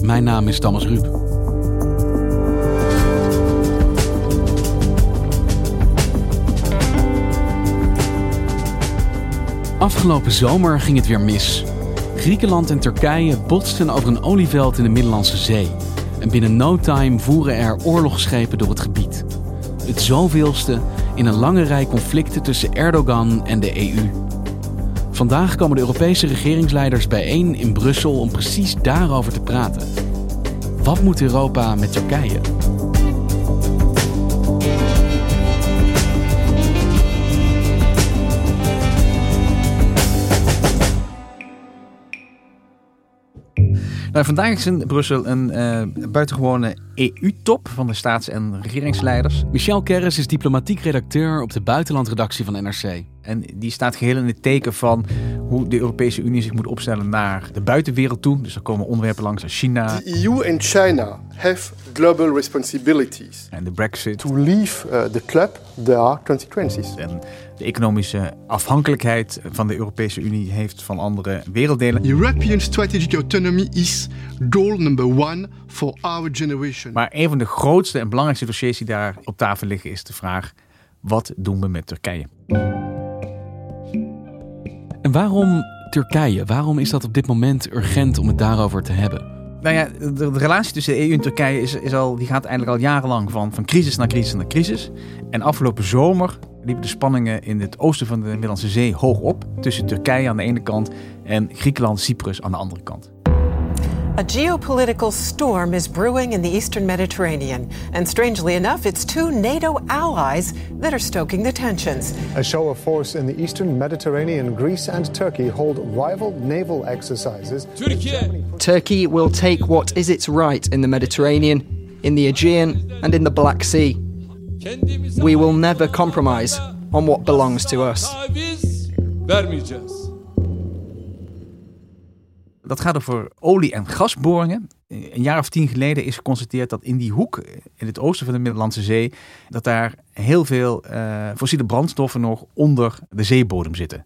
Mijn naam is Thomas Ruip. Afgelopen zomer ging het weer mis. Griekenland en Turkije botsten over een olieveld in de Middellandse Zee. En binnen no time voeren er oorlogsschepen door het gebied. Het zoveelste in een lange rij conflicten tussen Erdogan en de EU. Vandaag komen de Europese regeringsleiders bijeen in Brussel om precies daarover te praten. Wat moet Europa met Turkije? Nou, vandaag is in Brussel een uh, buitengewone EU-top van de staats- en regeringsleiders. Michel Kerris is diplomatiek redacteur op de buitenlandredactie van NRC. En die staat geheel in het teken van hoe de Europese Unie zich moet opstellen naar de buitenwereld toe. Dus er komen onderwerpen langs als China. The EU and China have global responsibilities. En de Brexit. To leave uh, the club, there are consequences. En de economische afhankelijkheid van de Europese Unie heeft van andere werelddelen. European strategic autonomy is goal number one for our generation. Maar een van de grootste en belangrijkste dossiers die daar op tafel liggen is de vraag: wat doen we met Turkije? En waarom Turkije? Waarom is dat op dit moment urgent om het daarover te hebben? Nou ja, de, de, relatie tussen de EU en Turkije is, is al, die gaat eigenlijk al jarenlang van, van crisis naar crisis naar crisis. En afgelopen zomer liepen de spanningen in het oosten van de Middellandse Zee hoog op. Tussen Turkije aan de ene kant en Griekenland, Cyprus aan de andere kant. A geopolitical storm is brewing in the eastern Mediterranean. And strangely enough, it's two NATO allies that are stoking the tensions. A show of force in the eastern Mediterranean, Greece and Turkey hold rival naval exercises. Turkey. Turkey will take what is its right in the Mediterranean, in the Aegean, and in the Black Sea. We will never compromise on what belongs to us. Dat gaat over olie- en gasboringen. Een jaar of tien geleden is geconstateerd dat in die hoek, in het oosten van de Middellandse Zee, dat daar heel veel uh, fossiele brandstoffen nog onder de zeebodem zitten.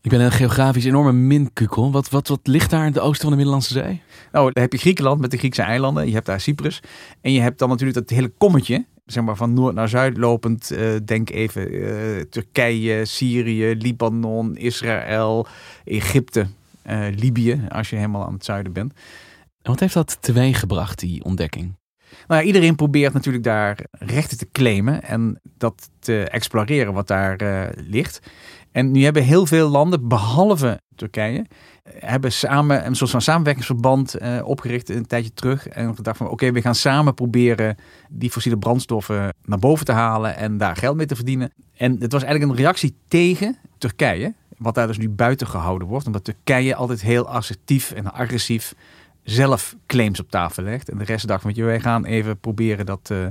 Ik ben een geografisch enorme minkukel. Wat, wat, wat ligt daar in het oosten van de Middellandse Zee? Nou, dan heb je Griekenland met de Griekse eilanden. Je hebt daar Cyprus. En je hebt dan natuurlijk dat hele kommetje. Zeg maar van noord naar zuid lopend. Uh, denk even uh, Turkije, Syrië, Libanon, Israël, Egypte. Uh, Libië, als je helemaal aan het zuiden bent. En wat heeft dat teweeggebracht, die ontdekking? Nou ja, iedereen probeert natuurlijk daar rechten te claimen en dat te exploreren wat daar uh, ligt. En nu hebben heel veel landen, behalve Turkije, hebben samen een soort van samenwerkingsverband uh, opgericht een tijdje terug. En gedacht van oké, okay, we gaan samen proberen die fossiele brandstoffen naar boven te halen en daar geld mee te verdienen. En het was eigenlijk een reactie tegen Turkije. Wat daar dus nu buiten gehouden wordt. Omdat Turkije altijd heel assertief en agressief zelf claims op tafel legt. En de rest dacht van, wij gaan even proberen dat, uh,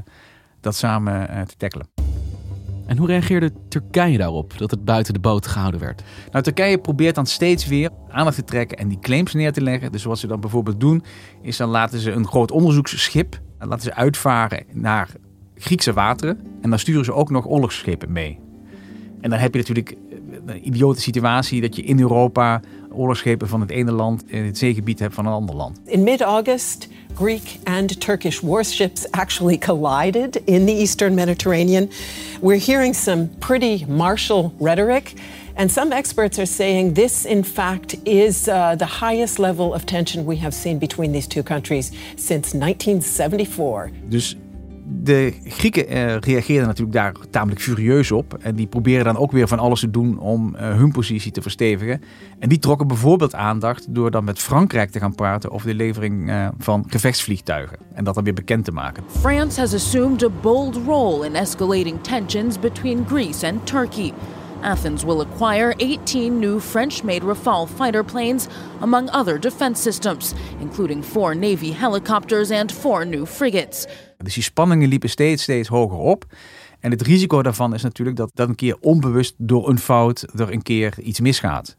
dat samen uh, te tackelen. En hoe reageerde Turkije daarop, dat het buiten de boot gehouden werd? Nou, Turkije probeert dan steeds weer aandacht te trekken en die claims neer te leggen. Dus wat ze dan bijvoorbeeld doen, is dan laten ze een groot onderzoeksschip, laten ze uitvaren naar Griekse wateren. En dan sturen ze ook nog oorlogsschepen mee. En dan heb je natuurlijk een idiote situatie dat je in Europa oorlogsschepen van het ene land in het zeegebied hebt van een ander land. In mid-August, Greek and Turkish warships actually collided in the eastern Mediterranean. We're hearing some pretty martial rhetoric. And some experts are saying this, in fact, is uh, the highest level of tension we have seen between these two countries since 1974. Dus de Grieken uh, reageerden natuurlijk daar tamelijk furieus op. En die proberen dan ook weer van alles te doen om uh, hun positie te verstevigen. En die trokken bijvoorbeeld aandacht door dan met Frankrijk te gaan praten over de levering uh, van gevechtsvliegtuigen. En dat dan weer bekend te maken. France has assumed a bold role in escalating tensions between Greece and Turkey. Athens will acquire 18 new French made Rafale fighter planes, among other defense systems, including four Navy helicopters and four new frigates. Dus die spanningen liepen steeds, steeds hoger op. En het risico daarvan is natuurlijk dat dat een keer onbewust door een fout er een keer iets misgaat.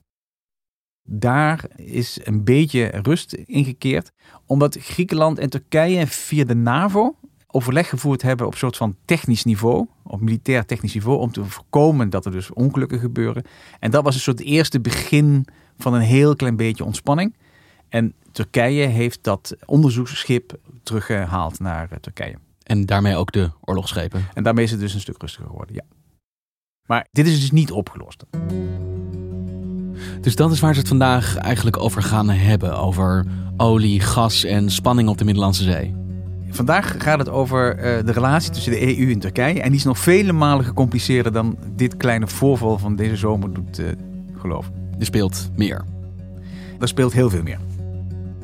Daar is een beetje rust ingekeerd, omdat Griekenland en Turkije via de NAVO overleg gevoerd hebben op een soort van technisch niveau, op militair technisch niveau, om te voorkomen dat er dus ongelukken gebeuren. En dat was een soort eerste begin van een heel klein beetje ontspanning. En Turkije heeft dat onderzoeksschip teruggehaald naar eh, Turkije. En daarmee ook de oorlogsschepen. En daarmee is het dus een stuk rustiger geworden, ja. Maar dit is dus niet opgelost. Dus dat is waar ze het vandaag eigenlijk over gaan hebben. Over olie, gas en spanning op de Middellandse Zee. Vandaag gaat het over uh, de relatie tussen de EU en Turkije. En die is nog vele malen gecompliceerder dan dit kleine voorval van deze zomer doet uh, geloven. Er speelt meer. Er speelt heel veel meer.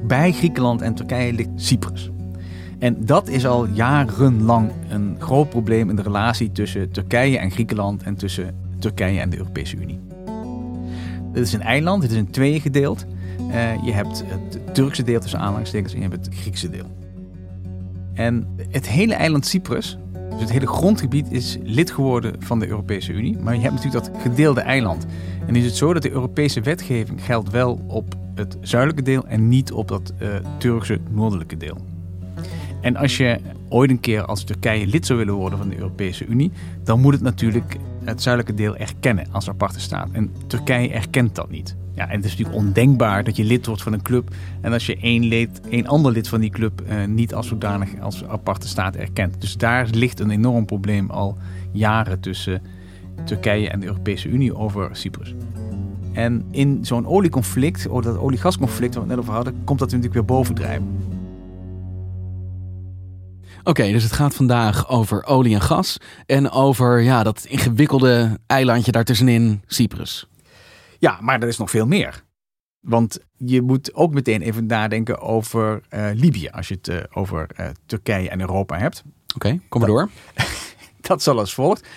Bij Griekenland en Turkije ligt Cyprus. En dat is al jarenlang een groot probleem in de relatie tussen Turkije en Griekenland en tussen Turkije en de Europese Unie. Dit is een eiland, het is in tweeën gedeeld. Uh, je hebt het Turkse deel tussen aanhalingstekens en je hebt het Griekse deel. En het hele eiland Cyprus, dus het hele grondgebied, is lid geworden van de Europese Unie. Maar je hebt natuurlijk dat gedeelde eiland. En is het zo dat de Europese wetgeving geldt wel op het zuidelijke deel en niet op dat uh, Turkse noordelijke deel. En als je ooit een keer als Turkije lid zou willen worden van de Europese Unie, dan moet het natuurlijk het zuidelijke deel erkennen als aparte staat. En Turkije erkent dat niet. Ja, en het is natuurlijk ondenkbaar dat je lid wordt van een club en als je één, lid, één ander lid van die club uh, niet als zodanig als aparte staat erkent. Dus daar ligt een enorm probleem al jaren tussen Turkije en de Europese Unie over Cyprus. En in zo'n olieconflict, of dat oliegasconflict waar we het net over hadden, komt dat natuurlijk weer bovendrijven. Oké, dus het gaat vandaag over olie en gas en over ja, dat ingewikkelde eilandje daartussenin, Cyprus. Ja, maar er is nog veel meer. Want je moet ook meteen even nadenken over uh, Libië, als je het uh, over uh, Turkije en Europa hebt. Oké, okay, kom maar door. dat zal als volgt.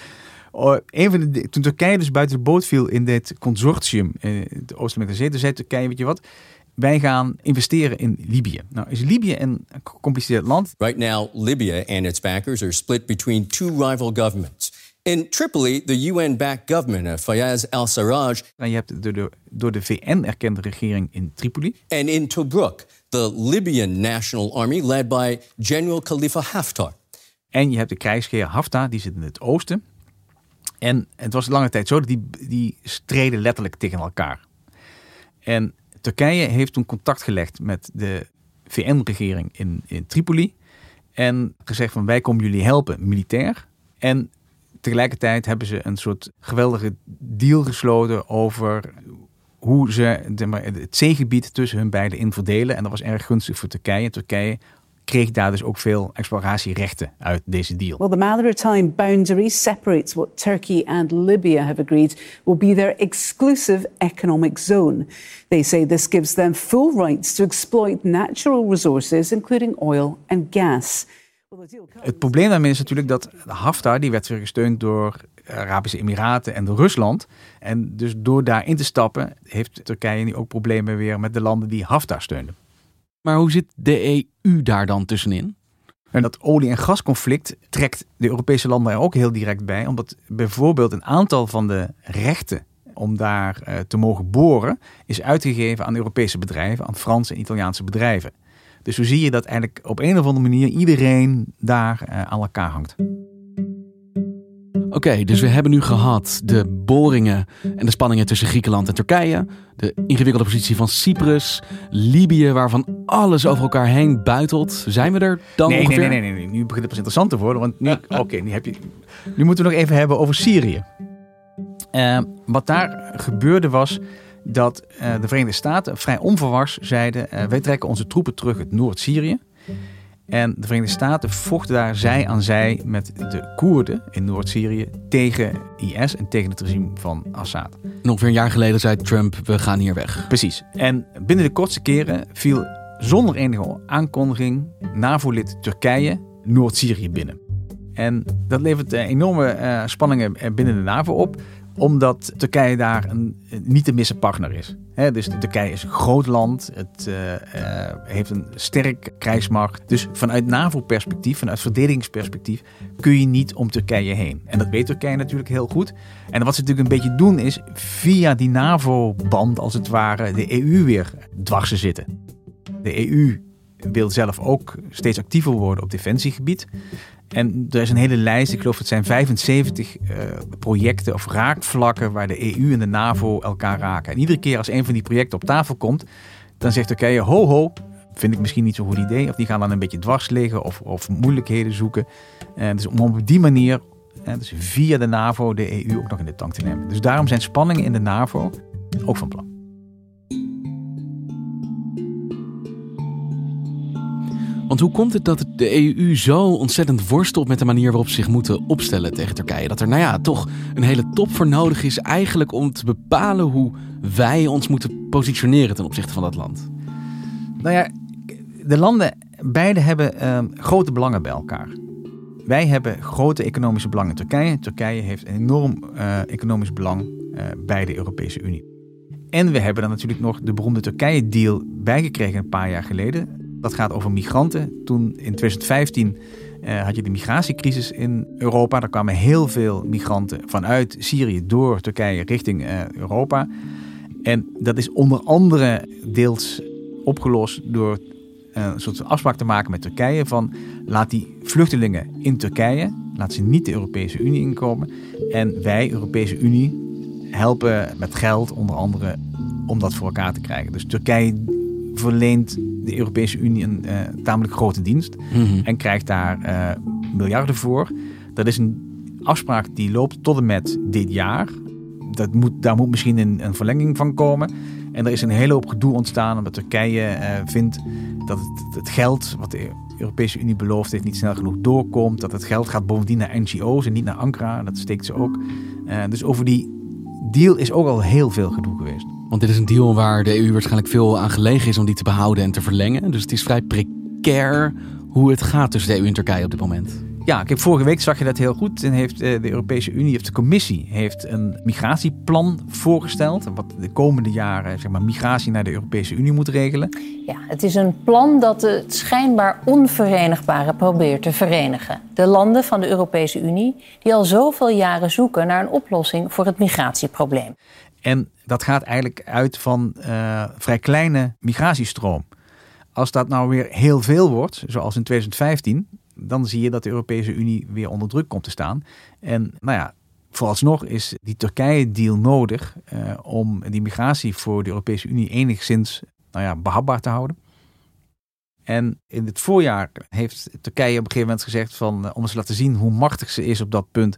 Oh, een van de, toen Turkije dus buiten de boot viel in dit consortium in de Oostelijke Zee, toen zei Turkije, weet je wat, wij gaan investeren in Libië. Nou, is Libië een gecompliceerd land? Right now, Libya and its backers are split between two rival governments. In Tripoli, the UN-backed government of Fayez al-Sarraj. En je hebt de, de, door de VN erkende regering in Tripoli. And in Tobruk, the Libyan National Army led by General Khalifa Haftar. En je hebt de krijgsheer Haftar, die zit in het oosten. En het was lange tijd zo dat die, die streden letterlijk tegen elkaar. En Turkije heeft toen contact gelegd met de VN-regering in, in Tripoli. En gezegd van wij komen jullie helpen militair. En tegelijkertijd hebben ze een soort geweldige deal gesloten over hoe ze het zeegebied tussen hun beiden in verdelen. En dat was erg gunstig voor Turkije. Turkije kreeg daar dus ook veel exploratierechten uit deze deal. Well, the maritime boundary separates what Turkey and Libya have agreed will be their exclusive economic zone. They say this gives them full rights to exploit natural resources, including oil and gas. Het probleem daarmee is natuurlijk dat Haftar, die werd weer gesteund door Arabische Emiraten en door Rusland. En dus door daarin te stappen, heeft Turkije nu ook problemen weer met de landen die Haftar steunden. Maar hoe zit de EU daar dan tussenin? En dat olie- en gasconflict trekt de Europese landen er ook heel direct bij. Omdat bijvoorbeeld een aantal van de rechten om daar uh, te mogen boren... is uitgegeven aan Europese bedrijven, aan Franse en Italiaanse bedrijven. Dus zo zie je dat eigenlijk op een of andere manier iedereen daar uh, aan elkaar hangt. Oké, okay, dus we hebben nu gehad de boringen en de spanningen tussen Griekenland en Turkije. De ingewikkelde positie van Cyprus. Libië, waarvan alles over elkaar heen buitelt. Zijn we er dan nee, ongeveer? Nee, nee, nee, nee. Nu begint het pas interessant te worden. Want nu, oké, nu, heb je, nu moeten we nog even hebben over Syrië. Uh, wat daar gebeurde was dat uh, de Verenigde Staten vrij onverwars zeiden... Uh, wij trekken onze troepen terug uit Noord-Syrië. En de Verenigde Staten vochten daar zij aan zij met de Koerden in Noord-Syrië tegen IS en tegen het regime van Assad. En ongeveer een jaar geleden zei Trump, we gaan hier weg. Precies. En binnen de kortste keren viel zonder enige aankondiging NAVO-lid Turkije Noord-Syrië binnen. En dat levert eh, enorme spanningen binnen de NAVO op omdat Turkije daar een niet te missen partner is. dus Turkije is een groot land. Het uh, uh, heeft een sterk krijgsmacht. Dus vanuit NAVO-perspectief, vanuit verdedigingsperspectief, kun je niet om Turkije heen. En dat weet Turkije natuurlijk heel goed. En wat ze natuurlijk een beetje doen is via die NAVO-band, als het ware, de EU weer dwarsen zitten. De EU wil zelf ook steeds actiever worden op defensiegebied. En er is een hele lijst, ik geloof het zijn 75 uh, eh, projecten of raakvlakken waar de EU en de NAVO elkaar raken. En iedere keer als een van die projecten op tafel komt, dan zegt Turkije ho ho, vind ik misschien niet zo'n goed idee. Of die gaan dan een beetje dwars liggen of, of moeilijkheden zoeken. En eh, dus om op die manier, uh, dus via de NAVO, de EU ook nog in de tank te nemen. Dus daarom zijn spanningen in de NAVO ook van plan. Want hoe komt het dat de EU zo ontzettend worstelt met de manier waarop ze zich moeten opstellen tegen Turkije? Dat er, nou ja, toch een hele top voor nodig is eigenlijk om te bepalen hoe wij ons moeten positioneren ten opzichte van dat land. Nou ja, de landen, beide hebben ehm, grote belangen bij elkaar. Wij hebben grote economische belangen in Turkije. Turkije heeft een enorm uh, economisch belang uh, bij de Europese Unie. En we hebben dan natuurlijk nog de beroemde Turkije-deal bijgekregen een paar jaar geleden dat gaat over migranten. Toen in 2015 uh, eh, had je de migratiecrisis in Europa. Er kwamen heel veel migranten vanuit Syrië door Turkije richting uh, Europa. En dat is onder andere deels opgelost door uh, een soort afspraak te maken met Turkije van laat die vluchtelingen in Turkije, laat ze niet de Europese Unie inkomen. En wij, Europese Unie, helpen met geld onder andere om dat voor elkaar te krijgen. Dus Turkije verleent de Europese Unie een uh, tamelijk grote dienst mhm. en krijgt daar uh, miljarden voor. Dat is een afspraak die loopt tot en met dit jaar. Dat moet, daar moet misschien een, een verlenging van komen. En er is een hele hoop gedoe ontstaan omdat Turkije uh, vindt dat het, het, geld wat de Europese Unie beloofd heeft niet snel genoeg doorkomt. Dat het geld gaat bovendien naar NGO's en niet naar Ankara. Dat steekt ze ook. dus over die deal is ook al heel veel gedoe geweest. Want dit is een deal waar de EU waarschijnlijk veel aan gelegen is om die te behouden en te verlengen. Dus het is vrij precair hoe het gaat tussen de EU en Turkije op dit moment. Ja, kijk, vorige week zag je dat heel goed. En heeft eh, de Europese Unie, of de Commissie, heeft een migratieplan voorgesteld. Wat de komende jaren zeg maar, migratie naar de Europese Unie moet regelen. Ja, het is een plan dat het schijnbaar onverenigbare probeert te verenigen. De landen van de Europese Unie die al zoveel jaren zoeken naar een oplossing voor het migratieprobleem. En dat gaat eigenlijk uit van uh, vrij kleine migratiestroom. Als dat nou weer heel veel wordt, zoals in 2015, dan zie je dat de Europese Unie weer onder druk komt te staan. En nou ja, vooralsnog is die Turkije-deal nodig uh, om die migratie voor de Europese Unie enigszins nou ja, behapbaar te houden. En in het voorjaar heeft Turkije op een gegeven moment gezegd van, uh, om eens te laten zien hoe machtig ze is op dat punt,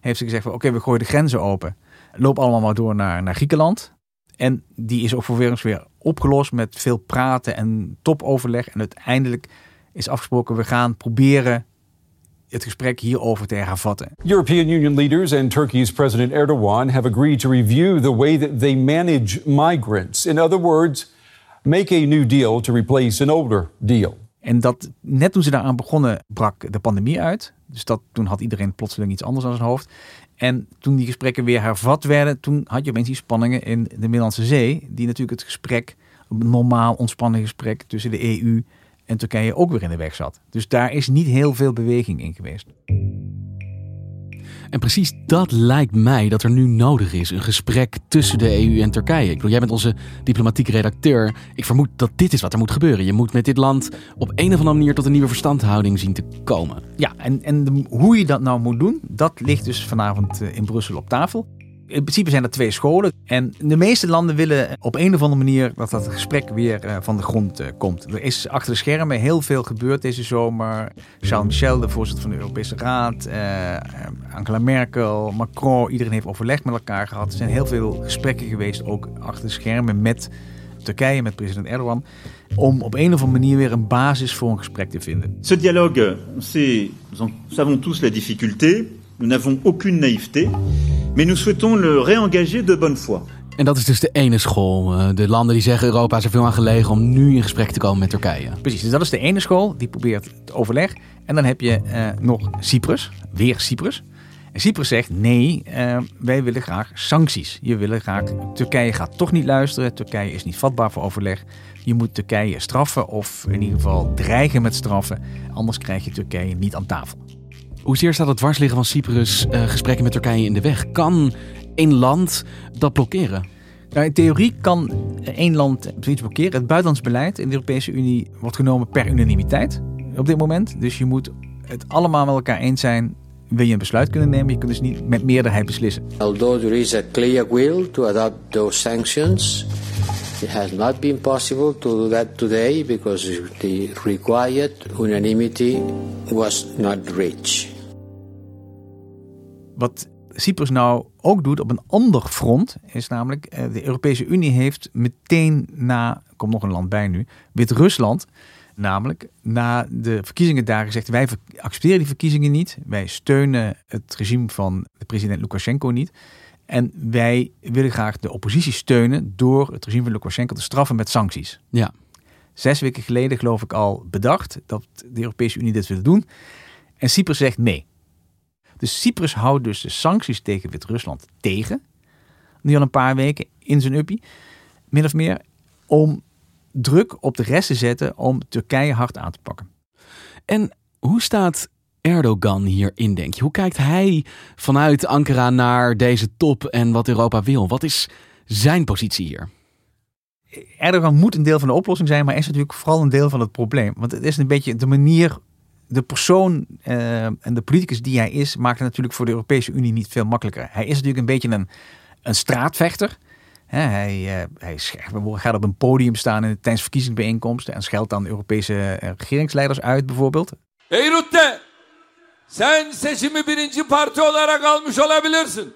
heeft ze gezegd van oké, we gooien de grenzen open. Loop allemaal maar door naar, naar Griekenland. En die is ook vervolgens weer opgelost met veel praten en topoverleg. En uiteindelijk is afgesproken, we gaan proberen het gesprek hierover te hervatten. European Union leaders and Turkey's President Erdogan have agreed to review the way that they manage migrants. In other words, make a new deal to replace an older deal. En dat net toen ze daaraan begonnen, brak de pandemie uit. Dus dat, toen had iedereen plotseling iets anders aan zijn hoofd. En toen die gesprekken weer hervat werden, toen had je opeens die spanningen in de Middellandse Zee, die natuurlijk het gesprek, een normaal ontspannen gesprek tussen de EU en Turkije ook weer in de weg zat. Dus daar is niet heel veel beweging in geweest. En precies dat lijkt mij dat er nu nodig is. Een gesprek tussen de EU en Turkije. Ik bedoel, jij bent onze diplomatieke redacteur. Ik vermoed dat dit is wat er moet gebeuren. Je moet met dit land op een of andere manier tot een nieuwe verstandhouding zien te komen. Ja, en, en hoe je dat nou moet doen, dat ligt dus vanavond eh, in Brussel op tafel in principe zijn er twee scholen. En de meeste landen willen op een of andere manier dat dat gesprek weer eh, van de grond eh, komt. Er is achter de schermen heel veel gebeurd deze zomer. Charles Michel, de voorzitter van de Europese Raad, eh, Angela Merkel, Macron, iedereen heeft overleg met elkaar gehad. Er zijn heel veel gesprekken geweest, ook achter de schermen met Turkije, met president Erdogan, om op een of andere manier weer een basis voor een gesprek te vinden. Ce dialogue, c'est, nous savons tous la difficulté, nous n'avons aucune naïveté, mais nous souhaitons le réengager de bonne foi. En dat is dus de ene school. Eh, de landen die zeggen Europa is er veel aan gelegen om nu in gesprek te komen met Turkije. Precies, dus dat is de ene school die probeert het overleg. En dan heb je uh, nog Cyprus, weer Cyprus. En Cyprus zegt nee, uh, wij willen graag sancties. Je willen graag, Turkije gaat toch niet luisteren. Turkije is niet vatbaar voor overleg. Je moet Turkije straffen of in ieder geval dreigen met straffen. Anders krijg je Turkije niet aan tafel. Hoezeer staat het dwarsliggen van Cyprus uh, gesprekken met Turkije in de weg? Kan één land dat blokkeren? Nou, in theorie kan één land zoiets blokkeren. Het buitenlands beleid in de Europese Unie wordt genomen per unanimiteit op dit moment. Dus je moet het allemaal met elkaar eens zijn. Wil je een besluit kunnen nemen? Je kunt dus niet met meerderheid beslissen. Although there is a clear will to adopt those sanctions, it has not been possible to do that today because the required unanimity was not reached. Wat Cyprus nou ook doet op een ander front, is namelijk eh, de Europese Unie heeft meteen na, komt nog een land bij nu, Wit-Rusland, namelijk na de verkiezingen daar gezegd, wij accepteren die verkiezingen niet, wij steunen het regime van de president Lukashenko niet. En wij willen graag de oppositie steunen door het regime van Lukashenko te straffen met sancties. Ja. Zes weken geleden geloof ik al bedacht dat de Europese Unie dit wil doen. En Cyprus zegt nee. Dus Cyprus houdt dus de sancties tegen Wit-Rusland tegen. Nu al een paar weken in zijn uppie. Min of meer om druk op de rest te zetten om Turkije hard aan te pakken. En hoe staat Erdogan hierin, denk je? Hoe kijkt hij vanuit Ankara naar deze top en wat Europa wil? Wat is zijn positie hier? Erdogan moet een deel van de oplossing zijn, maar is natuurlijk vooral een deel van het probleem. Want het is een beetje de manier de persoon uh, en de politicus die hij is, maakt het natuurlijk voor de Europese Unie niet veel makkelijker. Hij is natuurlijk een beetje een, een straatvechter. hij, uh, hij gaat op een podium staan tijdens verkiezingsbijeenkomsten en scheldt dan Europese uh, regeringsleiders uit bijvoorbeeld. Hey Rutte, sen seçimi birinci parti olarak almış olabilirsin.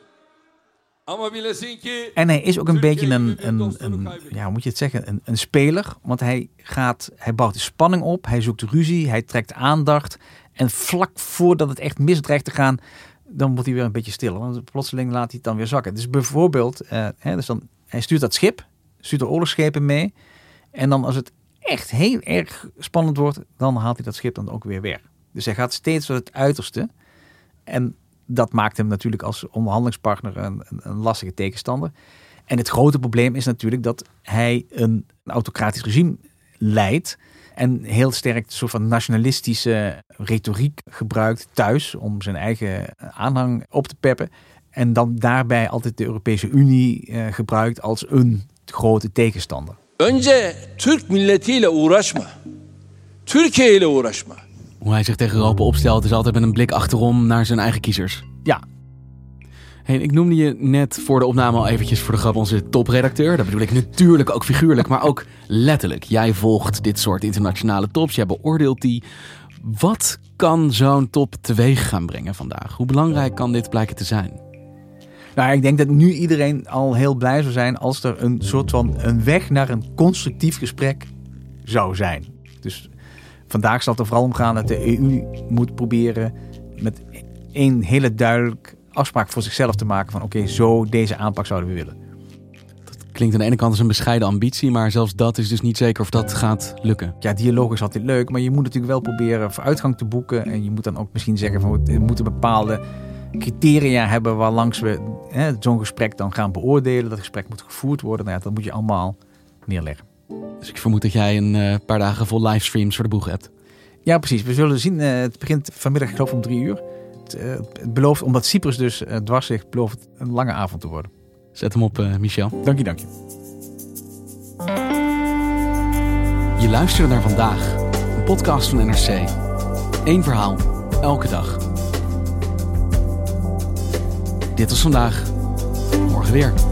En hij is ook een beetje een, een, een, ja, hoe moet je het zeggen, een, een speler. Want hij, gaat, hij bouwt de spanning op, hij zoekt ruzie, hij trekt aandacht. En vlak voordat het echt misdreigt te gaan, dan wordt hij weer een beetje stiller. Want plotseling laat hij het dan weer zakken. Dus bijvoorbeeld, uh, hè, dus dan, hij stuurt dat schip, stuurt er oorlogsschepen mee. En dan als het echt heel erg spannend wordt, dan haalt hij dat schip dan ook weer weg. Dus hij gaat steeds tot het uiterste. En dat maakt hem natuurlijk als onderhandelingspartner een, een, een, lastige tegenstander. En het grote probleem is natuurlijk dat hij een, autocratisch regime leidt. En heel sterk een soort van nationalistische retoriek gebruikt thuis om zijn eigen aanhang op te peppen. En dan daarbij altijd de Europese Unie uh, gebruikt als een grote tegenstander. Önce Türk milletiyle uğraşma. Türkiye ile uğraşma. Hoe hij zich tegen Europa opstelt is altijd met een blik achterom naar zijn eigen kiezers. Ja. Hey, ik noemde je net voor de opname al eventjes voor de grap onze topredacteur. Dat bedoel ik natuurlijk ook figuurlijk, maar ook letterlijk. Jij volgt dit soort internationale tops, jij beoordeelt die. Wat kan zo'n top teweeg gaan brengen vandaag? Hoe belangrijk kan dit blijken te zijn? Nou, ik denk dat nu iedereen al heel blij zou zijn als er een soort van een weg naar een constructief gesprek zou zijn. Dus vandaag zal het er vooral om gaan dat de EU moet proberen met één hele duidelijk afspraak voor zichzelf te maken van oké, zo deze aanpak zouden we willen. Dat klinkt aan de ene kant als een bescheiden ambitie, maar zelfs dat is dus niet zeker of dat gaat lukken. Ja, dialoog is altijd leuk, maar je moet natuurlijk wel proberen vooruitgang te boeken en je moet dan ook misschien zeggen van we moeten bepaalde criteria hebben waar langs we zo'n gesprek dan gaan beoordelen. Dat gesprek moet gevoerd worden. Nou ja, dat moet je allemaal neerleggen. Dus ik vermoed dat jij een uh, paar dagen vol livestreams voor de boeg hebt. Ja, precies. We zullen zien. Uh, het begint vanmiddag, ik geloof, om drie uur. Het, het belooft, omdat Cyprus dus dwars ligt, belooft het een lange avond te worden. Zet hem op, Michel. Dank je, dank je. Je luistert naar vandaag, een podcast van NRC. Eén verhaal, elke dag. Dit was vandaag. Morgen weer.